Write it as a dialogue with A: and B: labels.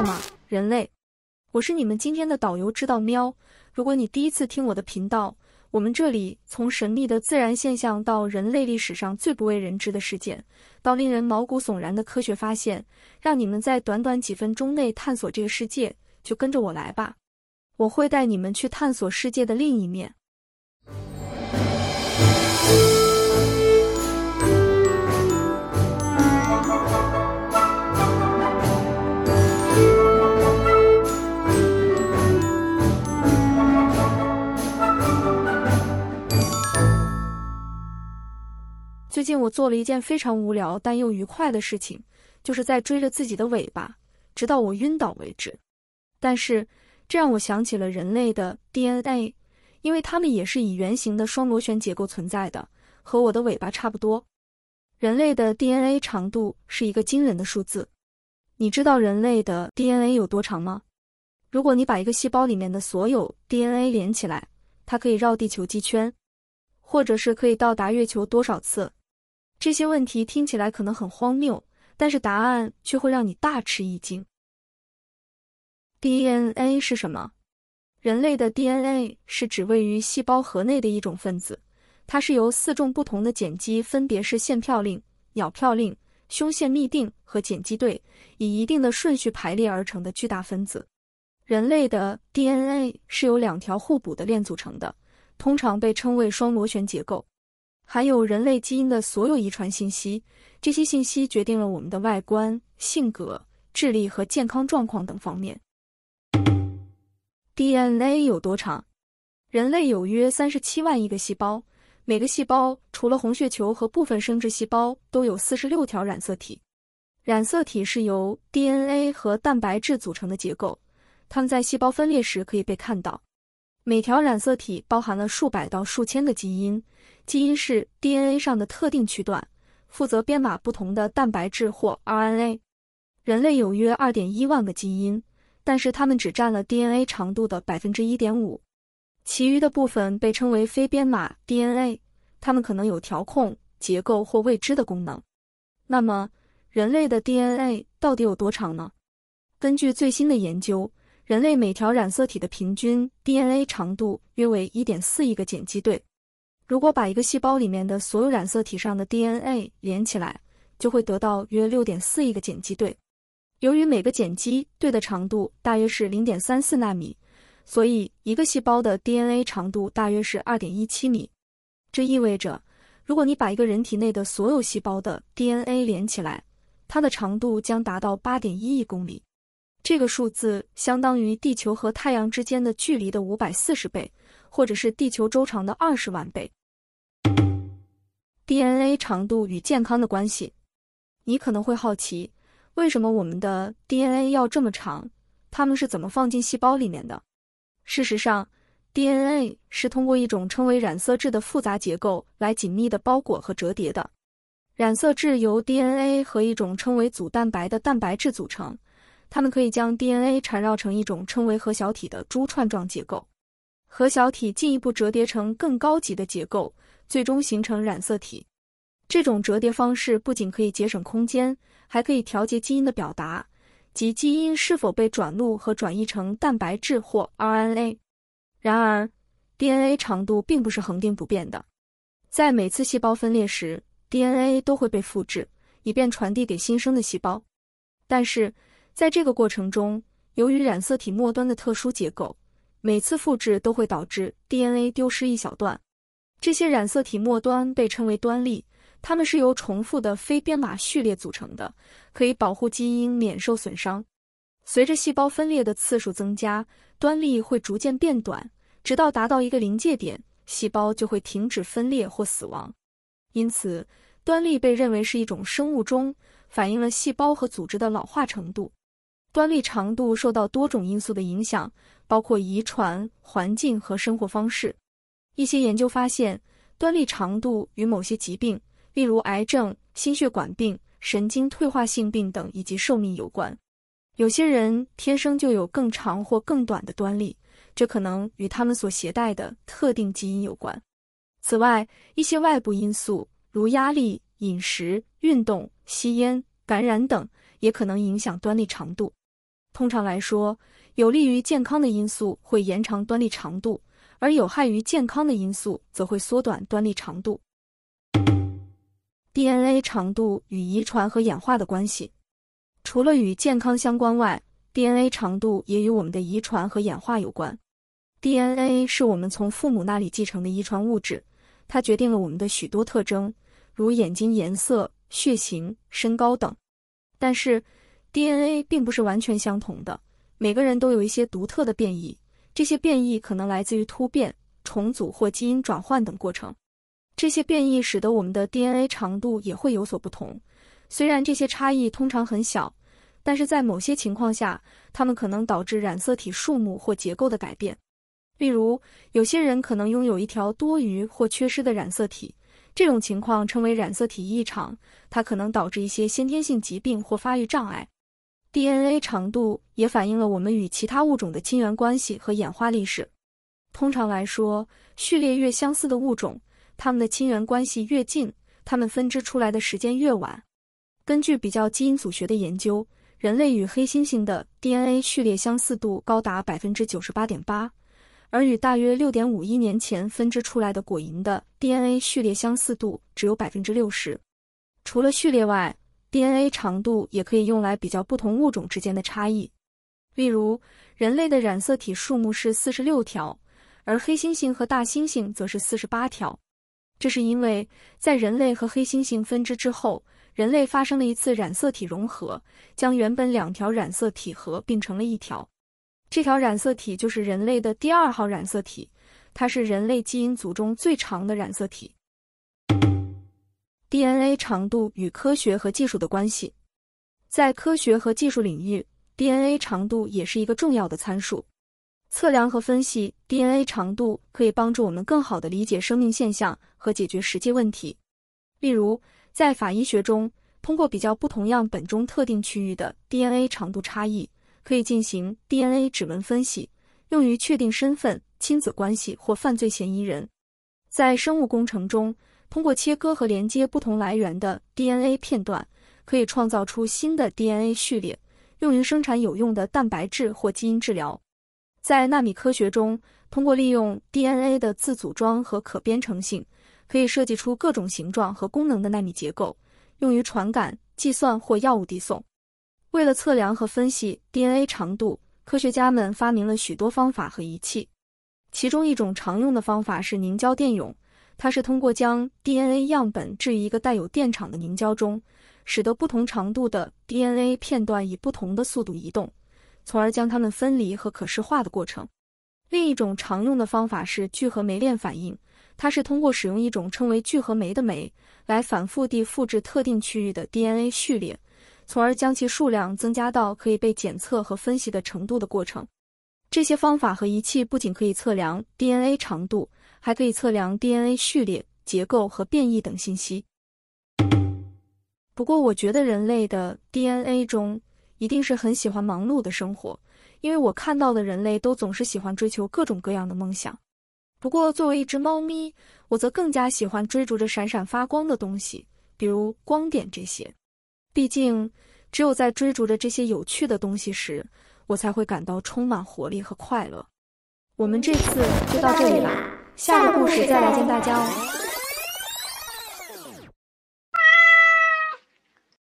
A: 好吗，人类？我是你们今天的导游知道喵。如果你第一次听我的频道，我们这里从神秘的自然现象到人类历史上最不为人知的事件，到令人毛骨悚然的科学发现，让你们在短短几分钟内探索这个世界，就跟着我来吧。我会带你们去探索世界的另一面。最近我做了一件非常无聊但又愉快的事情，就是在追着自己的尾巴，直到我晕倒为止。但是这让我想起了人类的 DNA，因为它们也是以圆形的双螺旋结构存在的，和我的尾巴差不多。人类的 DNA 长度是一个惊人的数字。你知道人类的 DNA 有多长吗？如果你把一个细胞里面的所有 DNA 连起来，它可以绕地球几圈，或者是可以到达月球多少次？这些问题听起来可能很荒谬，但是答案却会让你大吃一惊。DNA 是什么？人类的 DNA 是指位于细胞核内的一种分子，它是由四种不同的碱基，分别是线嘌呤、鸟嘌呤、胸腺嘧啶和碱基对，以一定的顺序排列而成的巨大分子。人类的 DNA 是由两条互补的链组成的，通常被称为双螺旋结构。含有人类基因的所有遗传信息，这些信息决定了我们的外观、性格、智力和健康状况等方面。DNA 有多长？人类有约三十七万亿个细胞，每个细胞除了红血球和部分生殖细胞，都有四十六条染色体。染色体是由 DNA 和蛋白质组成的结构，它们在细胞分裂时可以被看到。每条染色体包含了数百到数千个基因。基因是 DNA 上的特定区段，负责编码不同的蛋白质或 RNA。人类有约二点一万个基因，但是它们只占了 DNA 长度的百分之一点五，其余的部分被称为非编码 DNA，它们可能有调控、结构或未知的功能。那么，人类的 DNA 到底有多长呢？根据最新的研究，人类每条染色体的平均 DNA 长度约为一点四亿个碱基对。如果把一个细胞里面的所有染色体上的 DNA 连起来，就会得到约六点四亿个碱基对。由于每个碱基对的长度大约是零点三四纳米，所以一个细胞的 DNA 长度大约是二点一七米。这意味着，如果你把一个人体内的所有细胞的 DNA 连起来，它的长度将达到八点一亿公里。这个数字相当于地球和太阳之间的距离的五百四十倍，或者是地球周长的二十万倍。DNA 长度与健康的关系，你可能会好奇，为什么我们的 DNA 要这么长？它们是怎么放进细胞里面的？事实上，DNA 是通过一种称为染色质的复杂结构来紧密的包裹和折叠的。染色质由 DNA 和一种称为组蛋白的蛋白质组成，它们可以将 DNA 缠绕成一种称为核小体的珠串状结构。核小体进一步折叠成更高级的结构。最终形成染色体。这种折叠方式不仅可以节省空间，还可以调节基因的表达，即基因是否被转录和转译成蛋白质或 RNA。然而，DNA 长度并不是恒定不变的。在每次细胞分裂时，DNA 都会被复制，以便传递给新生的细胞。但是，在这个过程中，由于染色体末端的特殊结构，每次复制都会导致 DNA 丢失一小段。这些染色体末端被称为端粒，它们是由重复的非编码序列组成的，可以保护基因免受损伤。随着细胞分裂的次数增加，端粒会逐渐变短，直到达到一个临界点，细胞就会停止分裂或死亡。因此，端粒被认为是一种生物钟，反映了细胞和组织的老化程度。端粒长度受到多种因素的影响，包括遗传、环境和生活方式。一些研究发现，端粒长度与某些疾病，例如癌症、心血管病、神经退化性病等，以及寿命有关。有些人天生就有更长或更短的端粒，这可能与他们所携带的特定基因有关。此外，一些外部因素，如压力、饮食、运动、吸烟、感染等，也可能影响端粒长度。通常来说，有利于健康的因素会延长端粒长度，而有害于健康的因素则会缩短端粒长度。DNA 长度与遗传和演化的关系，除了与健康相关外，DNA 长度也与我们的遗传和演化有关。DNA 是我们从父母那里继承的遗传物质，它决定了我们的许多特征，如眼睛颜色、血型、身高等。但是，DNA 并不是完全相同的，每个人都有一些独特的变异，这些变异可能来自于突变、重组或基因转换等过程。这些变异使得我们的 DNA 长度也会有所不同，虽然这些差异通常很小，但是在某些情况下，它们可能导致染色体数目或结构的改变。例如，有些人可能拥有一条多余或缺失的染色体，这种情况称为染色体异常，它可能导致一些先天性疾病或发育障碍。DNA 长度也反映了我们与其他物种的亲缘关系和演化历史。通常来说，序列越相似的物种，它们的亲缘关系越近，它们分支出来的时间越晚。根据比较基因组学的研究，人类与黑猩猩的 DNA 序列相似度高达百分之九十八点八，而与大约六点五亿年前分支出来的果蝇的 DNA 序列相似度只有百分之六十。除了序列外，DNA 长度也可以用来比较不同物种之间的差异。例如，人类的染色体数目是四十六条，而黑猩猩和大猩猩则是四十八条。这是因为，在人类和黑猩猩分支之后，人类发生了一次染色体融合，将原本两条染色体合并成了一条。这条染色体就是人类的第二号染色体，它是人类基因组中最长的染色体。DNA 长度与科学和技术的关系，在科学和技术领域，DNA 长度也是一个重要的参数。测量和分析 DNA 长度可以帮助我们更好地理解生命现象和解决实际问题。例如，在法医学中，通过比较不同样本中特定区域的 DNA 长度差异，可以进行 DNA 指纹分析，用于确定身份、亲子关系或犯罪嫌疑人。在生物工程中，通过切割和连接不同来源的 DNA 片段，可以创造出新的 DNA 序列，用于生产有用的蛋白质或基因治疗。在纳米科学中，通过利用 DNA 的自组装和可编程性，可以设计出各种形状和功能的纳米结构，用于传感、计算或药物递送。为了测量和分析 DNA 长度，科学家们发明了许多方法和仪器。其中一种常用的方法是凝胶电泳，它是通过将 DNA 样本置于一个带有电场的凝胶中，使得不同长度的 DNA 片段以不同的速度移动。从而将它们分离和可视化的过程。另一种常用的方法是聚合酶链反应，它是通过使用一种称为聚合酶的酶来反复地复制特定区域的 DNA 序列，从而将其数量增加到可以被检测和分析的程度的过程。这些方法和仪器不仅可以测量 DNA 长度，还可以测量 DNA 序列、结构和变异等信息。不过，我觉得人类的 DNA 中，一定是很喜欢忙碌的生活，因为我看到的人类都总是喜欢追求各种各样的梦想。不过，作为一只猫咪，我则更加喜欢追逐着闪闪发光的东西，比如光点这些。毕竟，只有在追逐着这些有趣的东西时，我才会感到充满活力和快乐。我们这次就到这里了，下个故事再来见大家哦。